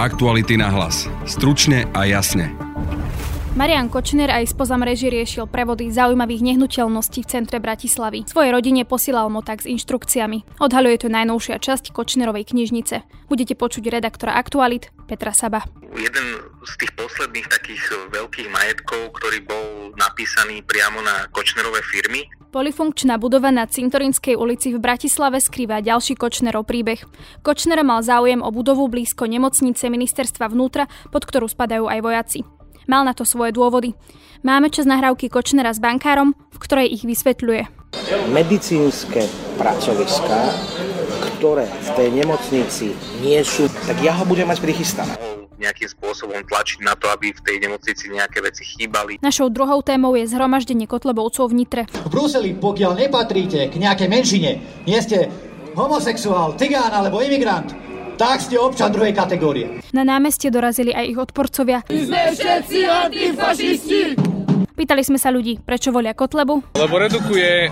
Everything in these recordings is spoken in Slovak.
Aktuality na hlas. Stručne a jasne. Marian Kočner aj spoza mreži riešil prevody zaujímavých nehnuteľností v centre Bratislavy. Svojej rodine posielal motak s inštrukciami. Odhaľuje to najnovšia časť Kočnerovej knižnice. Budete počuť redaktora Aktualit Petra Saba. Jeden z tých posledných takých veľkých majetkov, ktorý bol napísaný priamo na Kočnerové firmy, Polifunkčná budova na Cintorinskej ulici v Bratislave skrýva ďalší Kočnerov príbeh. Kočner mal záujem o budovu blízko nemocnice ministerstva vnútra, pod ktorú spadajú aj vojaci. Mal na to svoje dôvody. Máme čas nahrávky Kočnera s bankárom, v ktorej ich vysvetľuje. Medicínske pracoviská, ktoré v tej nemocnici nie sú, tak ja ho budem mať prichystané nejakým spôsobom tlačiť na to, aby v tej nemocnici nejaké veci chýbali. Našou druhou témou je zhromaždenie kotlebovcov v Nitre. V Bruseli, pokiaľ nepatríte k nejakej menšine, nie ste homosexuál, cigán alebo imigrant, tak ste občan druhej kategórie. Na námestie dorazili aj ich odporcovia. My sme všetci antifašisti! Pýtali sme sa ľudí, prečo volia Kotlebu. Lebo redukuje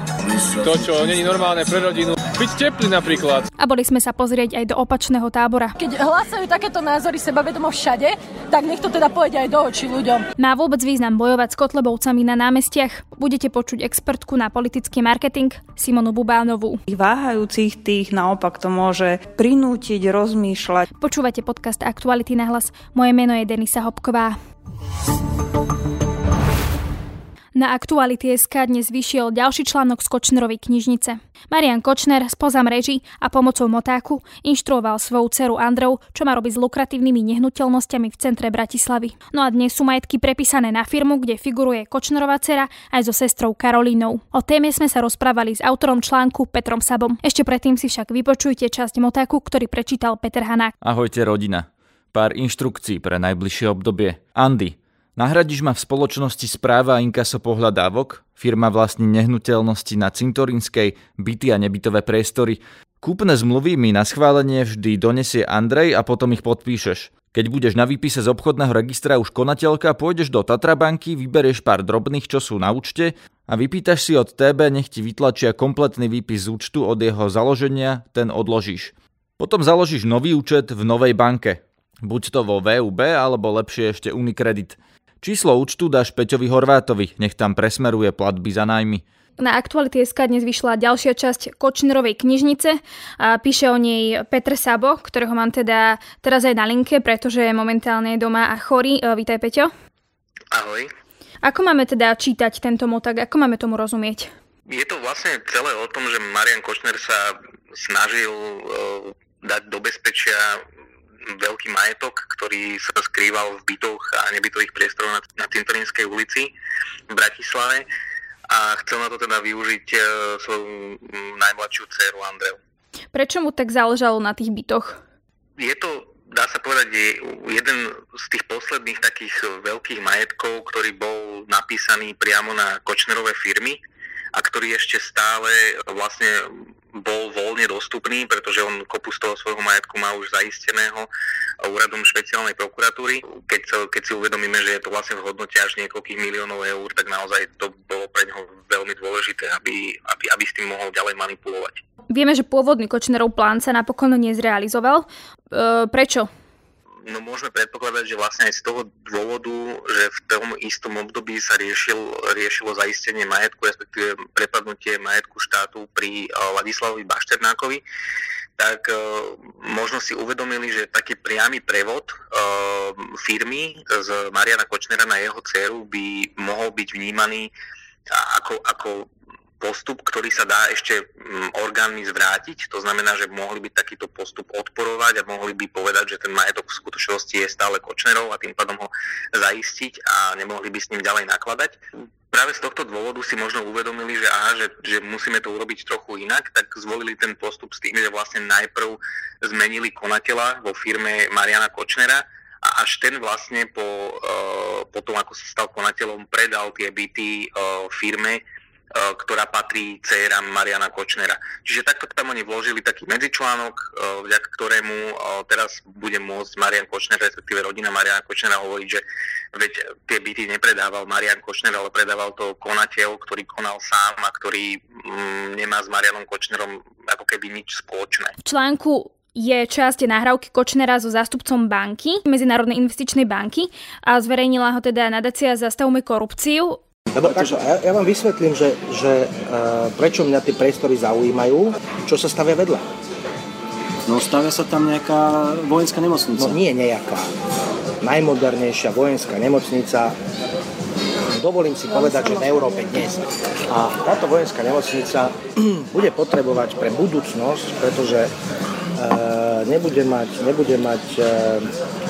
to, čo není normálne pre rodinu. Byť teplý napríklad. A boli sme sa pozrieť aj do opačného tábora. Keď hlasajú takéto názory sebavedomo všade, tak nech to teda povedia aj do očí ľuďom. Má vôbec význam bojovať s Kotlebovcami na námestiach? Budete počuť expertku na politický marketing Simonu Bubánovú. Ich váhajúcich tých naopak to môže prinútiť rozmýšľať. Počúvate podcast Aktuality na hlas. Moje meno je Denisa Hopková. Na SK dnes vyšiel ďalší článok z Kočnerovej knižnice. Marian Kočner spoza mreží a pomocou motáku inštruoval svoju dceru Andreu, čo má robiť s lukratívnymi nehnuteľnosťami v centre Bratislavy. No a dnes sú majetky prepísané na firmu, kde figuruje Kočnerová dcera aj so sestrou Karolínou. O téme sme sa rozprávali s autorom článku Petrom Sabom. Ešte predtým si však vypočujte časť motáku, ktorý prečítal Peter Hanák. Ahojte rodina. Pár inštrukcií pre najbližšie obdobie. Andy, Nahradíš ma v spoločnosti správa a inkaso pohľadávok, firma vlastní nehnuteľnosti na cintorinskej, byty a nebytové priestory. Kúpne zmluvy mi na schválenie vždy donesie Andrej a potom ich podpíšeš. Keď budeš na výpise z obchodného registra už konateľka, pôjdeš do Tatrabanky, vyberieš pár drobných, čo sú na účte a vypýtaš si od TB, nech ti vytlačia kompletný výpis z účtu od jeho založenia, ten odložíš. Potom založíš nový účet v novej banke. Buď to vo VUB, alebo lepšie ešte Unicredit. Číslo účtu dáš Peťovi Horvátovi, nech tam presmeruje platby za nájmy. Na SK dnes vyšla ďalšia časť Kočnerovej knižnice a píše o nej Petr Sabo, ktorého mám teda teraz aj na linke, pretože je momentálne doma a chorý. E, vítaj Peťo. Ahoj. Ako máme teda čítať tento motak, ako máme tomu rozumieť? Je to vlastne celé o tom, že Marian Kočner sa snažil uh, dať do bezpečia majetok, ktorý sa skrýval v bytoch a nebytových priestoroch na, na Cintorínskej ulici v Bratislave a chcel na to teda využiť e, svoju najmladšiu dceru Andreu. Prečo mu tak záležalo na tých bytoch? Je to, dá sa povedať, jeden z tých posledných takých veľkých majetkov, ktorý bol napísaný priamo na Kočnerové firmy a ktorý ešte stále vlastne bol voľne dostupný, pretože on kopu z toho svojho majetku má už zaisteného úradom špeciálnej prokuratúry. Keď, keď si uvedomíme, že je to vlastne v hodnote až niekoľkých miliónov eur, tak naozaj to bolo pre neho veľmi dôležité, aby, aby, aby s tým mohol ďalej manipulovať. Vieme, že pôvodný Kočnerov plán sa napokon nezrealizoval. E, prečo? No môžeme predpokladať, že vlastne aj z toho dôvodu, že v tom istom období sa riešil, riešilo zaistenie majetku, respektíve prepadnutie majetku štátu pri Ladislavovi Bašternákovi, tak uh, možno si uvedomili, že taký priamy prevod uh, firmy z Mariana Kočnera na jeho dceru by mohol byť vnímaný ako, ako postup, ktorý sa dá ešte mm, orgánmi zvrátiť. To znamená, že mohli by takýto postup odporovať a mohli by povedať, že ten majetok v skutočnosti je stále Kočnerov a tým pádom ho zaistiť a nemohli by s ním ďalej nakladať. Práve z tohto dôvodu si možno uvedomili, že, aha, že, že musíme to urobiť trochu inak, tak zvolili ten postup s tým, že vlastne najprv zmenili konateľa vo firme Mariana Kočnera a až ten vlastne po, uh, po tom, ako sa stal konateľom, predal tie byty uh, firme, ktorá patrí dcerám Mariana Kočnera. Čiže takto tam oni vložili taký medzičlánok, e, vďaka ktorému e, teraz bude môcť Marian Kočner, respektíve rodina Mariana Kočnera hovoriť, že veď tie byty nepredával Marian Kočner, ale predával to konateľ, ktorý konal sám a ktorý mm, nemá s Marianom Kočnerom ako keby nič spoločné. V článku je časť nahrávky Kočnera so zástupcom banky, Medzinárodnej investičnej banky a zverejnila ho teda nadácia Zastavme korupciu. Lebo takto, ja, ja vám vysvetlím, že, že uh, prečo mňa tie priestory zaujímajú, čo sa stavia vedľa. No stavia sa tam nejaká vojenská nemocnica. No nie nejaká. Najmodernejšia vojenská nemocnica dovolím si povedať, že v Európe dnes. A táto vojenská nemocnica bude potrebovať pre budúcnosť, pretože e, nebude mať, nebude mať e,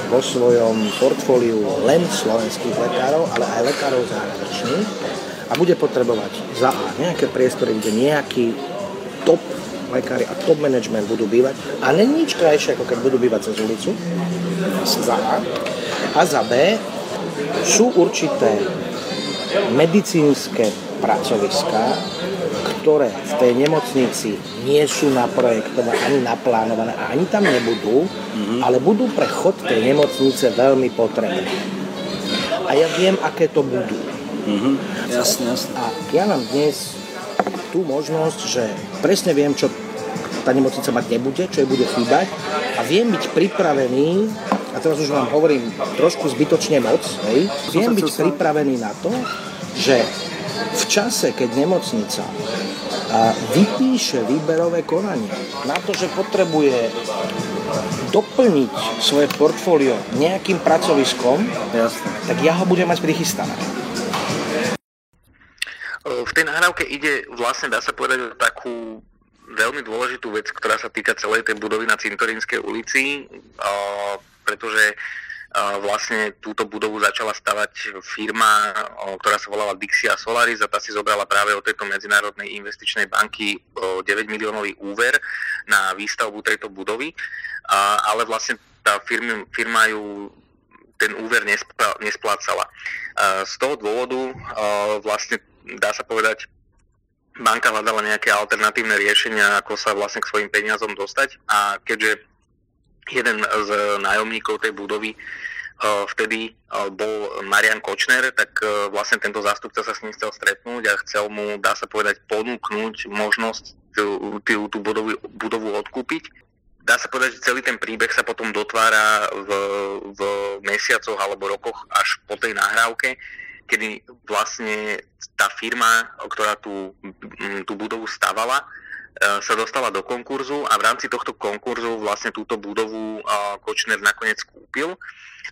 vo svojom portfóliu len slovenských lekárov, ale aj lekárov zahraničných. A bude potrebovať za A nejaké priestory, kde nejaký top lekári a top management budú bývať. A není nič krajšie, ako keď budú bývať cez ulicu. Za A. A za B sú určité medicínske pracoviská, ktoré v tej nemocnici nie sú naprojektované ani naplánované a ani tam nebudú, mm-hmm. ale budú pre chod tej nemocnice veľmi potrebné. A ja viem, aké to budú. Mm-hmm. Jasne, jasne. A ja mám dnes tú možnosť, že presne viem, čo tá nemocnica mať nebude, čo jej bude chýbať a viem byť pripravený a teraz už vám hovorím trošku zbytočne moc, hej, viem byť pripravený na to, že v čase, keď nemocnica vypíše výberové konanie na to, že potrebuje doplniť svoje portfólio nejakým pracoviskom, Jasne. tak ja ho budem mať prichystané. V tej nahrávke ide vlastne, dá sa povedať, o takú veľmi dôležitú vec, ktorá sa týka celej tej budovy na Cintorínskej ulici pretože vlastne túto budovu začala stavať firma, ktorá sa volala Dixia Solaris a tá si zobrala práve od tejto medzinárodnej investičnej banky 9 miliónový úver na výstavbu tejto budovy, ale vlastne tá firma, firma ju ten úver nesplácala. Z toho dôvodu vlastne dá sa povedať, banka hľadala nejaké alternatívne riešenia, ako sa vlastne k svojim peniazom dostať a keďže jeden z nájomníkov tej budovy eh, vtedy eh, bol Marian Kočner, tak eh, vlastne tento zástupca sa s ním chcel stretnúť a chcel mu, dá sa povedať, ponúknuť možnosť tú, tú, budovu, budovu odkúpiť. Dá sa povedať, že celý ten príbeh sa potom dotvára v, v mesiacoch alebo rokoch až po tej nahrávke, kedy vlastne tá firma, ktorá tú, tú budovu stavala, sa dostala do konkurzu a v rámci tohto konkurzu vlastne túto budovu e, Kočner nakoniec kúpil,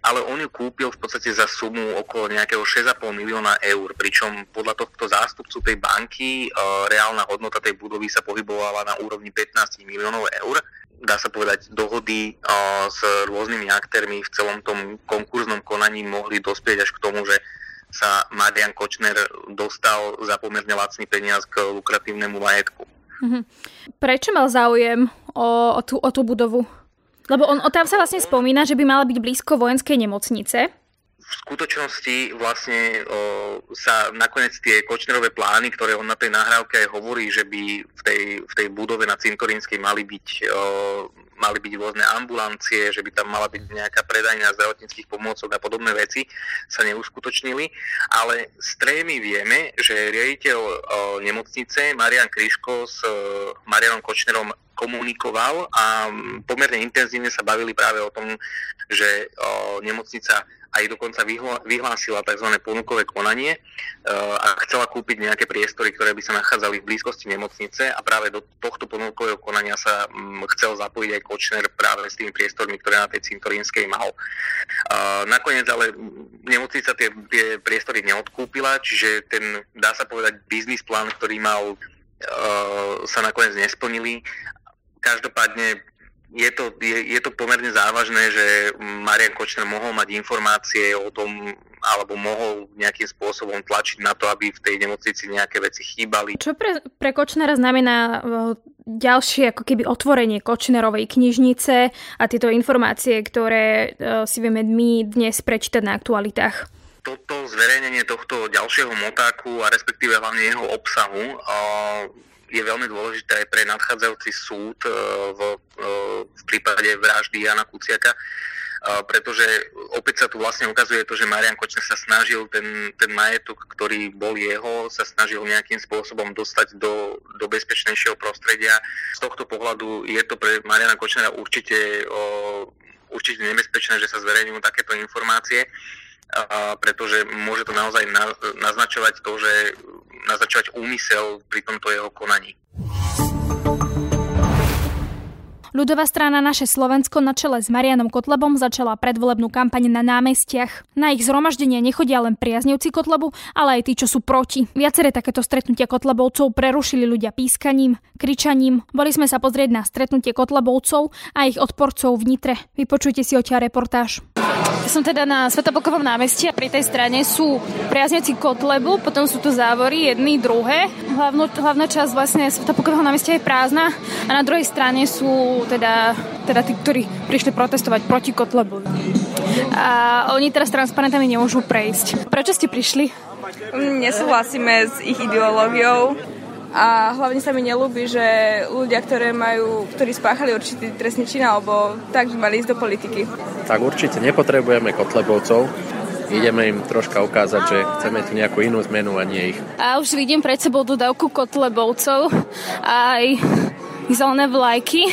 ale on ju kúpil v podstate za sumu okolo nejakého 6,5 milióna eur, pričom podľa tohto zástupcu tej banky e, reálna hodnota tej budovy sa pohybovala na úrovni 15 miliónov eur. Dá sa povedať, dohody s rôznymi aktérmi v celom tom konkurznom konaní mohli dospieť až k tomu, že sa Marian Kočner dostal za pomerne lacný peniaz k lukratívnemu majetku. Mm-hmm. Prečo mal záujem o, o, tú, o tú budovu? Lebo on, o tam sa vlastne spomína, že by mala byť blízko vojenskej nemocnice. V skutočnosti vlastne o, sa nakoniec tie Kočnerové plány, ktoré on na tej nahrávke aj hovorí, že by v tej, v tej budove na Cintorínskej mali byť mali byť rôzne ambulancie, že by tam mala byť nejaká predajňa zdravotníckých pomôcok a podobné veci, sa neuskutočnili. Ale z trémy vieme, že riaditeľ nemocnice Marian Kryško s Marianom Kočnerom komunikoval a pomerne intenzívne sa bavili práve o tom, že nemocnica aj dokonca vyhlásila tzv. ponukové konanie a chcela kúpiť nejaké priestory, ktoré by sa nachádzali v blízkosti nemocnice a práve do tohto ponukového konania sa chcel zapojiť aj Kočner práve s tými priestormi, ktoré na tej cintorínskej mal. Nakoniec ale nemocnica tie, tie priestory neodkúpila, čiže ten, dá sa povedať, biznis plán, ktorý mal sa nakoniec nesplnili Každopádne je to, je, je to pomerne závažné, že Marian Kočner mohol mať informácie o tom, alebo mohol nejakým spôsobom tlačiť na to, aby v tej nemocnici nejaké veci chýbali. Čo pre, pre Kočnera znamená e, ďalšie ako keby otvorenie Kočnerovej knižnice a tieto informácie, ktoré uh, si vieme my dnes prečítať na aktualitách? Toto zverejnenie tohto ďalšieho motáku a respektíve hlavne jeho obsahu uh, je veľmi dôležité aj pre nadchádzajúci súd e, v, e, v prípade vraždy Jana Kuciaka, pretože opäť sa tu vlastne ukazuje to, že Marian Kočner sa snažil ten, ten majetok, ktorý bol jeho, sa snažil nejakým spôsobom dostať do, do bezpečnejšieho prostredia. Z tohto pohľadu je to pre Mariana Kočnera určite, určite nebezpečné, že sa zverejňujú takéto informácie pretože môže to naozaj na, naznačovať to, že naznačovať úmysel pri tomto jeho konaní. Ľudová strana Naše Slovensko na čele s Marianom Kotlebom začala predvolebnú kampaň na námestiach. Na ich zhromaždenie nechodia len priaznivci Kotlebu, ale aj tí, čo sú proti. Viaceré takéto stretnutia Kotlebovcov prerušili ľudia pískaním, kričaním. Boli sme sa pozrieť na stretnutie Kotlebovcov a ich odporcov v Nitre. Vypočujte si odtiaľ reportáž. Som teda na Svetopokovom námestí a pri tej strane sú priaznivci Kotlebu, potom sú tu závory, jedný, druhé. Hlavnú, hlavná časť vlastne Svetopokového námestia je prázdna a na druhej strane sú teda, teda tí, ktorí prišli protestovať proti Kotlebu. A oni teraz transparentami nemôžu prejsť. Prečo ste prišli? Nesúhlasíme s ich ideológiou a hlavne sa mi nelúbi, že ľudia, ktoré majú, ktorí spáchali určitý trestný čin alebo tak by mali ísť do politiky. Tak určite nepotrebujeme kotlebovcov, ideme im troška ukázať, že chceme tu nejakú inú zmenu a nie ich. A už vidím pred sebou dodávku kotlebovcov a aj zelené vlajky.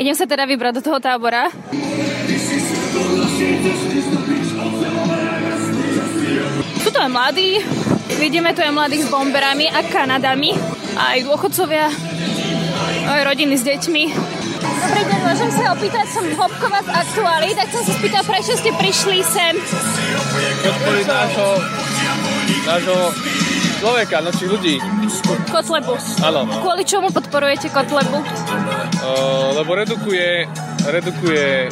Idem sa teda vybrať do toho tábora. Sú to aj mladí, vidíme tu aj mladých s bomberami a kanadami aj dôchodcovia, aj rodiny s deťmi. Dobrý deň, môžem sa opýtať, som Hopková z Aktuály, tak som sa spýtať, prečo ste prišli sem? Podporiť nášho, nášho človeka, noči ľudí. Kotlebu. Áno. Kvôli čomu podporujete Kotlebu? Uh, lebo redukuje, redukuje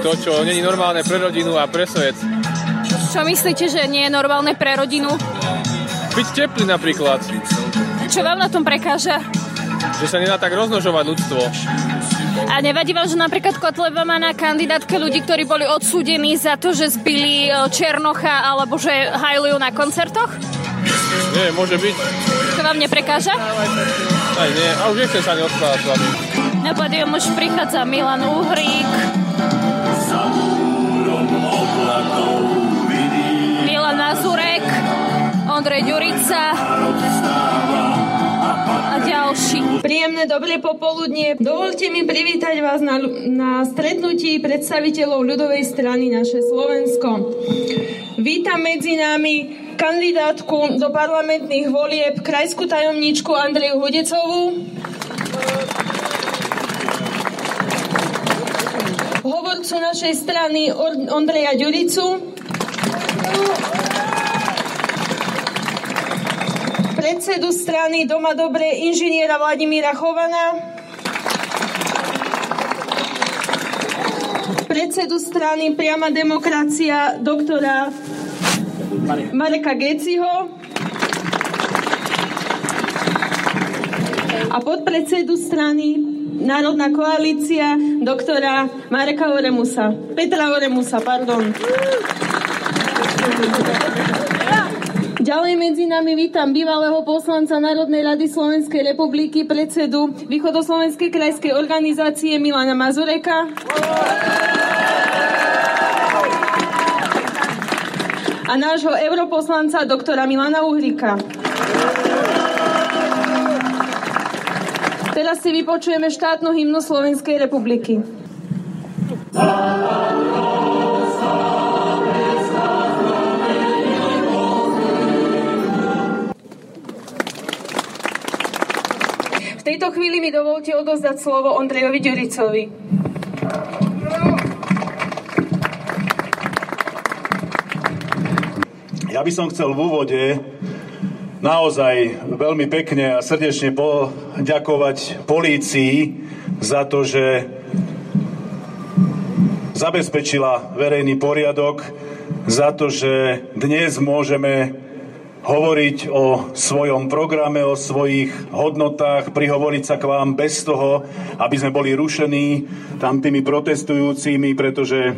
to, čo není normálne pre rodinu a pre svet. Čo myslíte, že nie je normálne pre rodinu? Byť teplý napríklad. Čo vám na tom prekáža? Že sa nedá tak roznožovať ľudstvo. A nevadí vám, že napríklad Kotleba má na kandidátke ľudí, ktorí boli odsúdení za to, že zbili e, Černocha alebo že hajlujú na koncertoch? Nie, môže byť. To vám neprekáža? Aj nie, a už nechcem sa ani s vami. Na pódium už prichádza Milan Uhrík. Milan Mazurek. Ondrej Ďurica a ďalší. Príjemné dobré popoludnie. Dovolte mi privítať vás na, na stretnutí predstaviteľov ľudovej strany naše Slovensko. Vítam medzi nami kandidátku do parlamentných volieb krajskú tajomníčku Andreju Hodecovú. Hovorcu našej strany Ondreja Ďuricu predsedu strany Doma Dobre inžiniera Vladimíra Chovana, predsedu strany Priama demokracia doktora Mareka Geciho a podpredsedu strany Národná koalícia doktora Mareka Oremusa. Petra Oremusa, pardon. Ďalej medzi nami vítam bývalého poslanca Národnej rady Slovenskej republiky, predsedu Východoslovenskej krajskej organizácie Milana Mazureka. A nášho europoslanca doktora Milana Uhrika. Teraz si vypočujeme štátnu hymnu Slovenskej republiky. Tejto chvíli mi dovolte odozdať slovo Ondrejovi Ďuricovi. Ja by som chcel v úvode naozaj veľmi pekne a srdečne poďakovať polícii za to, že zabezpečila verejný poriadok, za to, že dnes môžeme hovoriť o svojom programe, o svojich hodnotách, prihovoriť sa k vám bez toho, aby sme boli rušení tam tými protestujúcimi, pretože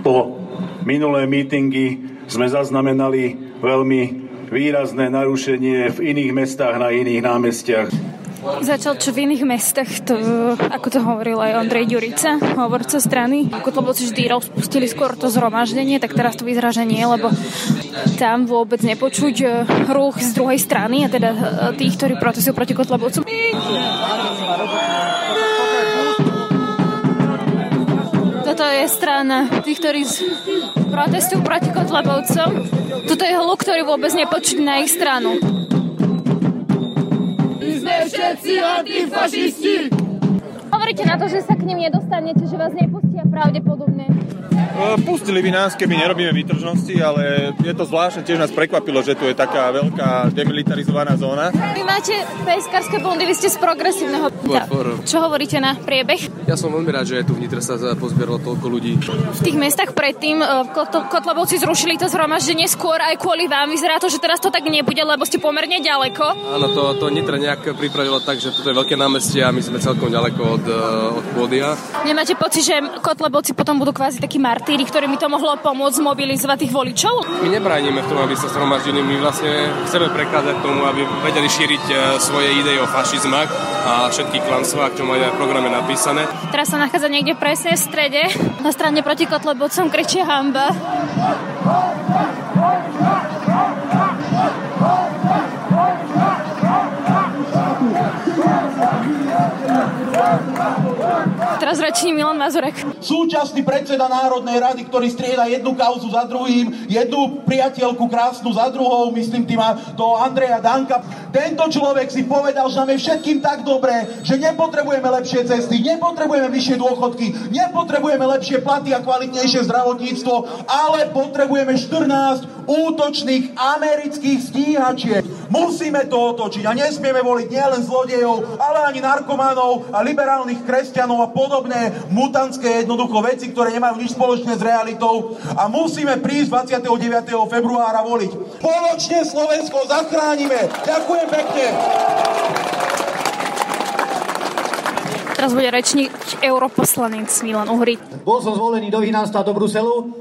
po minulé mítingy sme zaznamenali veľmi výrazné narušenie v iných mestách, na iných námestiach. Začal čo v iných mestách, to, ako to hovoril aj Ondrej Ďurica, hovorca strany. Kotlebovci vždy rozpustili skôr to zhromaždenie, tak teraz to vyzerá, že nie, lebo tam vôbec nepočuť e, ruch z druhej strany, a teda e, tých, ktorí protestujú proti Kotlebovcom. Toto je strana tých, ktorí protestujú proti Kotlebovcom. Toto je hluk, ktorý vôbec nepočuť na ich stranu všetci antifašisti! Hovoríte na to, že sa k ním nedostanete, že vás nepustia pravdepodobne. E, pustili by nás, keby nerobíme výtržnosti, ale je to zvláštne, tiež nás prekvapilo, že tu je taká veľká demilitarizovaná zóna. Vy máte peskárske bondy, vy ste z progresívneho... Čo hovoríte na priebeh? Ja som veľmi rád, že tu v Nitre sa pozbieralo toľko ľudí. V tých mestách predtým e, Kotlebovci zrušili to zhromaždenie skôr aj kvôli vám. Vyzerá to, že teraz to tak nebude, lebo ste pomerne ďaleko. Áno, to, to Nitre nejak pripravilo tak, že toto je veľké námestie a my sme celkom ďaleko od, od pódia. Nemáte pocit, že Kotlebovci potom budú kvázi takí martíri, ktorým to mohlo pomôcť zmobilizovať tých voličov? My nebránime v tom, aby sa zhromaždili. My vlastne chceme prekázať tomu, aby vedeli šíriť e, svoje idei o fašizmách a všetky klanstvá, čo majú aj v programe napísané. Teraz sa nachádza niekde presne v strede. Na strane proti Kotlebovcom kričia hamba. Rečí Milan Mazurek. Súčasný predseda Národnej rady, ktorý strieda jednu kauzu za druhým, jednu priateľku krásnu za druhou, myslím tým to Andreja Danka. Tento človek si povedal, že nám je všetkým tak dobré, že nepotrebujeme lepšie cesty, nepotrebujeme vyššie dôchodky, nepotrebujeme lepšie platy a kvalitnejšie zdravotníctvo, ale potrebujeme 14 útočných amerických stíhačiek. Musíme to otočiť a nesmieme voliť nielen zlodejov, ale ani narkomanov a liberálnych kresťanov a podobné mutantské jednoducho veci, ktoré nemajú nič spoločné s realitou a musíme prísť 29. februára voliť. Spoločne Slovensko zachránime. Ďakujem pekne. Teraz bude rečník europoslanec Milan Uhry. Bol som zvolený do Vinánstva do Bruselu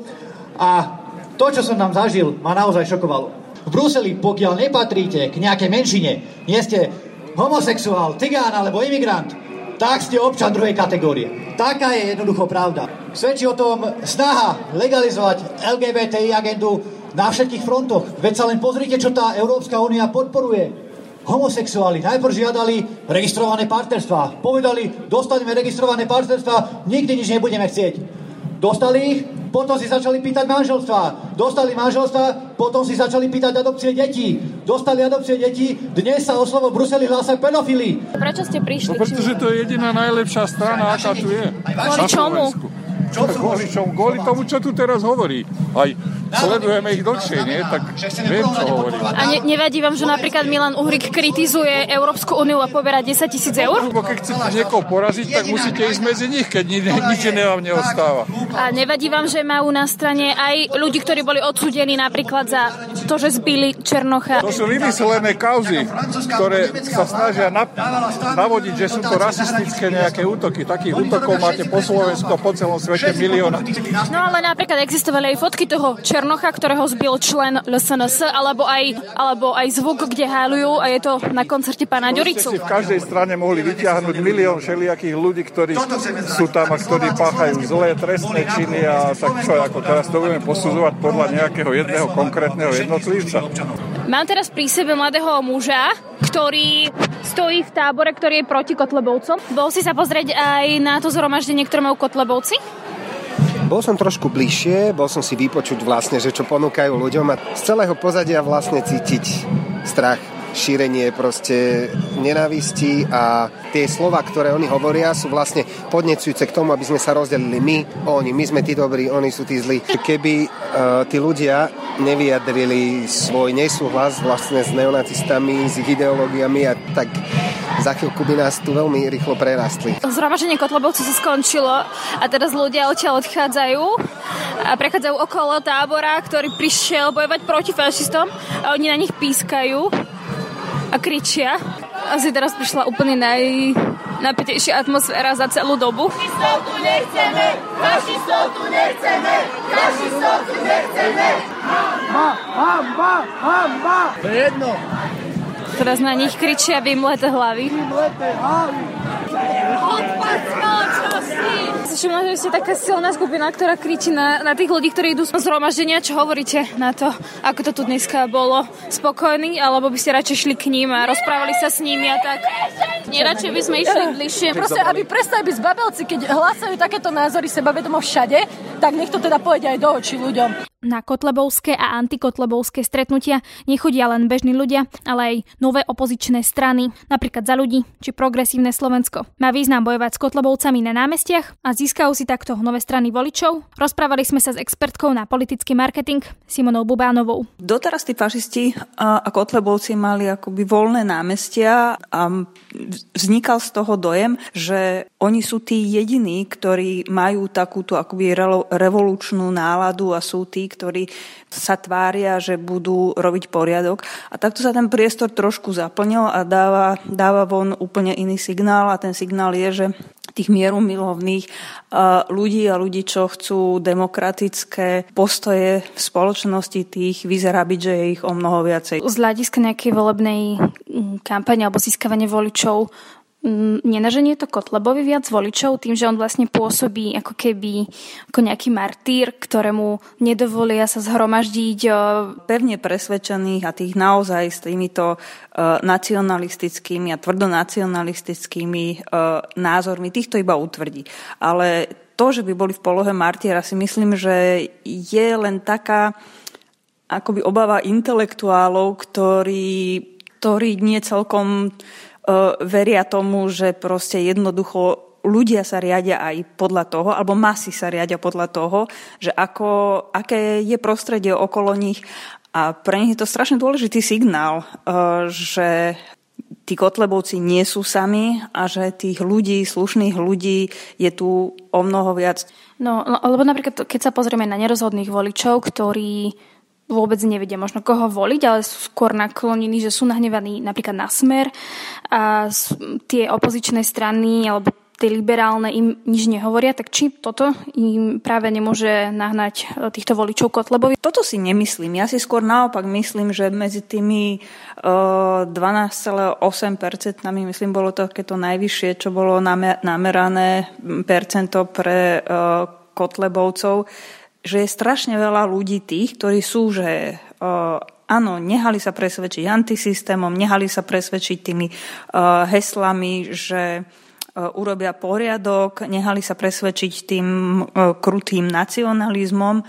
a to, čo som tam zažil, ma naozaj šokovalo. V Bruseli, pokiaľ nepatríte k nejakej menšine, nie ste homosexuál, cigán alebo imigrant, tak ste občan druhej kategórie. Taká je jednoducho pravda. Svedčí o tom snaha legalizovať LGBTI agendu na všetkých frontoch. Veď sa len pozrite, čo tá Európska únia podporuje. Homosexuáli najprv žiadali registrované partnerstva. Povedali, dostaneme registrované partnerstva, nikdy nič nebudeme chcieť. Dostali ich, potom si začali pýtať manželstva. Dostali manželstva, potom si začali pýtať adopcie detí. Dostali adopcie detí, dnes sa o slovo Bruseli hlása pedofili. Prečo ste prišli? No, pretože to je jediná najlepšia strana, aká tu je. Kvôli čomu? Čo kvôli čomu? Kvôli tomu, čo tu teraz hovorí. Aj sledujeme ich dlhšie, nie? Tak viem, čo hovorí. A ne, nevadí vám, že napríklad Milan Uhrik kritizuje Európsku úniu a poberá 10 tisíc eur? Lebo keď chcete niekoho poraziť, tak musíte ísť medzi nich, keď ni, nič iné vám neostáva. A nevadí vám, že majú na strane aj ľudí, ktorí boli odsúdení napríklad za to, že zbili Černocha? To sú vymyslené kauzy, ktoré sa snažia na, navodiť, že sú to rasistické nejaké útoky. Takých útokov máte po Slovensku a po celom svete milióna. No ale napríklad existovali aj fotky toho Černocha Černocha, ktorého zbil člen LSNS, alebo aj, alebo aj zvuk, kde háľujú a je to na koncerte pána Ďuricu. v každej strane mohli vyťahnuť milión všelijakých ľudí, ktorí sú tam a ktorí páchajú zlé trestné činy a tak čo, ako teraz to budeme posudzovať podľa nejakého jedného konkrétneho jednotlivca. Mám teraz pri sebe mladého muža, ktorý stojí v tábore, ktorý je proti Kotlebovcom. Bol si sa pozrieť aj na to zhromaždenie, ktoré majú Kotlebovci? Bol som trošku bližšie, bol som si vypočuť vlastne, že čo ponúkajú ľuďom a z celého pozadia vlastne cítiť strach šírenie proste nenávisti a tie slova, ktoré oni hovoria, sú vlastne podnecujúce k tomu, aby sme sa rozdelili my, oni, my sme tí dobrí, oni sú tí zlí. Keby uh, tí ľudia nevyjadrili svoj nesúhlas vlastne s neonacistami, s ich ideológiami a tak za chvíľku by nás tu veľmi rýchlo prerastli. Zhromaženie Kotlebovcov sa skončilo a teraz ľudia odtiaľ odchádzajú a prechádzajú okolo tábora, ktorý prišiel bojovať proti fašistom a oni na nich pískajú a kričia. Asi teraz prišla úplne naj, najpätejšia atmosféra za celú dobu. Fašistov tu nechceme! Fašistov tu nechceme! Fašistov tu nechceme! Hamba, hamba, hamba! To je jedno. Teraz na nich kričia vymleté hlavy. Vymleté hlavy! Všimla, že ste taká silná skupina, ktorá kričí na, na tých ľudí, ktorí idú z zhromaždenia. Čo hovoríte na to, ako to tu dneska bolo? Spokojný, alebo by ste radšej šli k ním a rozprávali sa s nimi a tak? Nie, radšej by sme išli bližšie. Proste, aby prestali byť zbabelci, keď hlásajú takéto názory sebavedomo všade, tak nech to teda povedia aj do očí ľuďom. Na kotlebovské a antikotlebovské stretnutia nechodia len bežní ľudia, ale aj nové opozičné strany, napríklad za ľudí či progresívne Slovensko. Má význam bojovať s kotlebovcami na námestiach a získajú si takto nové strany voličov? Rozprávali sme sa s expertkou na politický marketing Simonou Bubánovou. Doteraz tí fašisti a kotlebovci mali akoby voľné námestia a vznikal z toho dojem, že oni sú tí jediní, ktorí majú takúto akoby revolučnú náladu a sú tí, ktorí sa tvária, že budú robiť poriadok. A takto sa ten priestor trošku zaplnil a dáva, dáva von úplne iný signál a ten signál je, že tých mierumilovných ľudí a ľudí, čo chcú demokratické postoje v spoločnosti, tých vyzerá byť, že je ich o mnoho viacej. Z hľadiska nejakej volebnej kampane alebo získavania voličov Mm, nenaženie to Kotlebovi viac voličov tým, že on vlastne pôsobí ako keby ako nejaký martýr, ktorému nedovolia sa zhromaždiť. Pevne presvedčených a tých naozaj s týmito nacionalistickými a tvrdonacionalistickými názormi, týchto iba utvrdí. Ale to, že by boli v polohe martiera, si myslím, že je len taká akoby obava intelektuálov, ktorí, ktorí nie celkom E, veria tomu, že proste jednoducho ľudia sa riadia aj podľa toho, alebo masy sa riadia podľa toho, že ako, aké je prostredie okolo nich. A pre nich je to strašne dôležitý signál, e, že tí kotlebovci nie sú sami a že tých ľudí, slušných ľudí je tu o mnoho viac. No, lebo napríklad, keď sa pozrieme na nerozhodných voličov, ktorí vôbec nevedia možno koho voliť, ale sú skôr naklonení, že sú nahnevaní napríklad na smer a tie opozičné strany alebo tie liberálne im nič nehovoria, tak či toto im práve nemôže nahnať e, týchto voličov Kotlebovi? Toto si nemyslím. Ja si skôr naopak myslím, že medzi tými uh, 12,8 myslím, bolo to takéto najvyššie, čo bolo namerané percento pre uh, Kotlebovcov, že je strašne veľa ľudí tých, ktorí sú, že áno, nehali sa presvedčiť antisystémom, nehali sa presvedčiť tými uh, heslami, že urobia poriadok, nehali sa presvedčiť tým krutým nacionalizmom,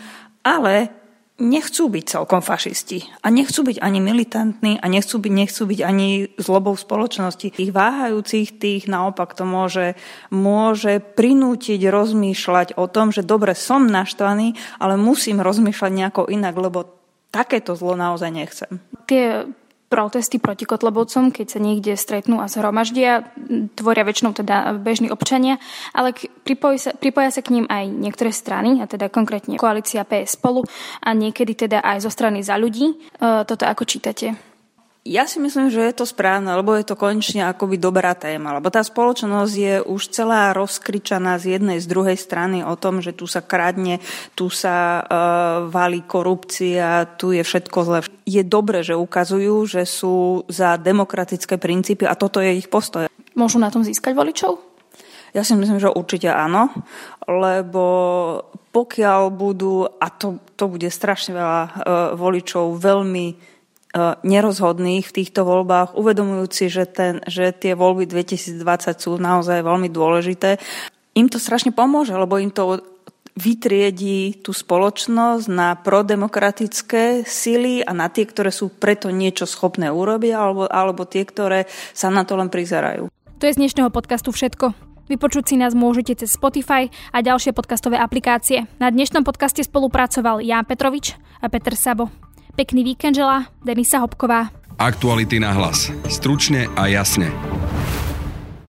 ale nechcú byť celkom fašisti a nechcú byť ani militantní a nechcú byť, nechcú byť ani zlobou spoločnosti. Tých váhajúcich, tých naopak to môže, môže prinútiť rozmýšľať o tom, že dobre, som naštvaný, ale musím rozmýšľať nejako inak, lebo takéto zlo naozaj nechcem. Tie protesty proti Kotlebovcom, keď sa niekde stretnú a zhromaždia, tvoria väčšinou teda bežní občania, ale pripojí sa, pripoja sa k ním aj niektoré strany, a teda konkrétne koalícia PS spolu a niekedy teda aj zo strany za ľudí. E, toto ako čítate? Ja si myslím, že je to správne, lebo je to konečne akoby dobrá téma, lebo tá spoločnosť je už celá rozkričaná z jednej, z druhej strany o tom, že tu sa kradne, tu sa uh, valí korupcia, tu je všetko zle. Je dobre, že ukazujú, že sú za demokratické princípy a toto je ich postoj. Môžu na tom získať voličov? Ja si myslím, že určite áno, lebo pokiaľ budú, a to, to bude strašne veľa uh, voličov veľmi nerozhodných v týchto voľbách, uvedomujúci, že, ten, že tie voľby 2020 sú naozaj veľmi dôležité. Im to strašne pomôže, lebo im to vytriedí tú spoločnosť na prodemokratické sily a na tie, ktoré sú preto niečo schopné urobiť, alebo, alebo tie, ktoré sa na to len prizerajú. To je z dnešného podcastu všetko. Vypočuť si nás môžete cez Spotify a ďalšie podcastové aplikácie. Na dnešnom podcaste spolupracoval Jan Petrovič a Peter Sabo. Pekný víkend želá Denisa Hopková. Aktuality na hlas. Stručne a jasne.